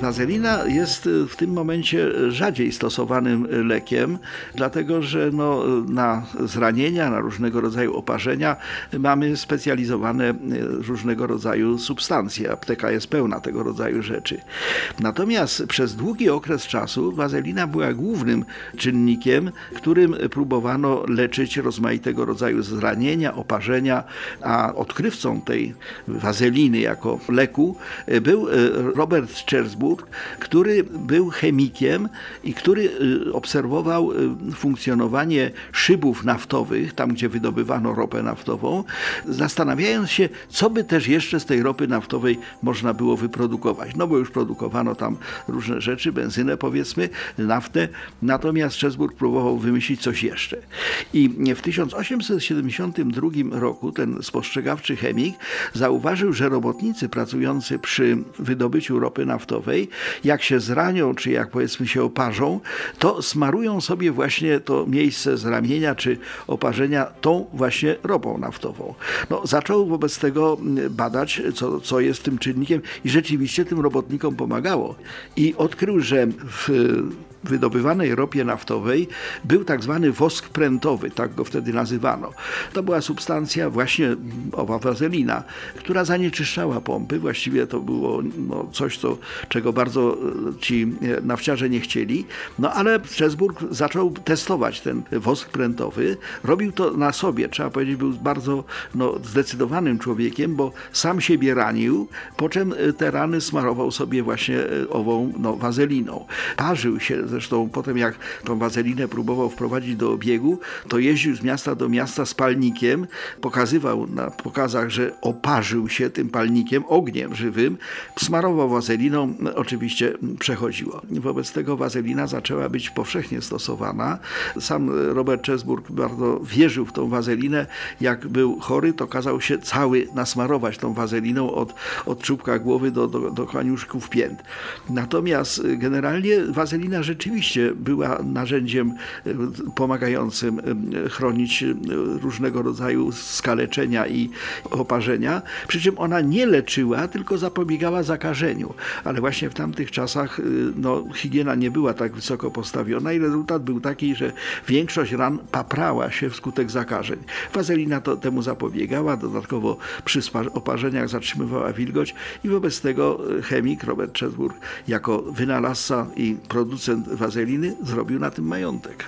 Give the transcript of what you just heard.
Wazelina jest y, w tym momencie rzadziej stosowanym lekiem, dlatego że no, na zranienia, na różnego rodzaju oparzenia mamy specjalizowane y, różnego rodzaju substancje. Apteka jest pełna tego rodzaju rzeczy. Natomiast przez długi okres czasu wazelina była głównym czynnikiem, którym próbowano leczyć rozmaitego rodzaju zranienia, oparzenia, a odkrywcą tej wazeliny jako leku y, był Robert Chersburg, który był chemikiem i który y, obserwował y, funkcjonowanie szybów naftowych, tam gdzie wydobywano ropę naftową, zastanawiając się, co by też jeszcze z tej ropy naftowej można było wyprodukować. No bo już produkowano tam różne rzeczy, benzynę powiedzmy, naftę, natomiast Czesburg próbował wymyślić coś jeszcze. I w 1872 roku ten spostrzegawczy chemik zauważył, że robotnicy pracujący przy wydobyciu ropy naftowej, jak się zranią, czy jak powiedzmy się oparzą, to smarują sobie właśnie to miejsce zramienia czy oparzenia tą właśnie ropą naftową. No, zaczął wobec tego badać, co, co jest tym czynnikiem i rzeczywiście tym robotnikom pomagało. I odkrył, że w wydobywanej ropie naftowej był tak zwany wosk prętowy, tak go wtedy nazywano. To była substancja właśnie owa wazelina, która zanieczyszczała pompy. Właściwie to było no, coś, co, czego bardzo e, ci nafciarze nie chcieli. No ale Strasburg zaczął testować ten wosk prętowy. Robił to na sobie, trzeba powiedzieć, był bardzo no, zdecydowanym człowiekiem, bo sam siebie ranił, po czym te rany smarował sobie właśnie e, ową no, wazeliną. Parzył się Zresztą potem jak tą wazelinę próbował wprowadzić do obiegu, to jeździł z miasta do miasta z palnikiem, pokazywał na pokazach, że oparzył się tym palnikiem, ogniem żywym, smarował wazeliną, oczywiście przechodziło. Wobec tego wazelina zaczęła być powszechnie stosowana. Sam Robert Czesburg bardzo wierzył w tą wazelinę. Jak był chory, to kazał się cały nasmarować tą wazeliną od, od czubka głowy do, do, do koniuszków pięt. Natomiast generalnie wazelina rzeczywiście rzeczywiście była narzędziem e, pomagającym e, chronić e, różnego rodzaju skaleczenia i oparzenia, przy czym ona nie leczyła, tylko zapobiegała zakażeniu. Ale właśnie w tamtych czasach no, higiena nie była tak wysoko postawiona i rezultat był taki, że większość ran paprała się wskutek zakażeń. Wazelina to temu zapobiegała, dodatkowo przy oparzeniach zatrzymywała wilgoć i wobec tego chemik Robert Chesburg jako wynalazca i wazeliny zrobił na tym majątek.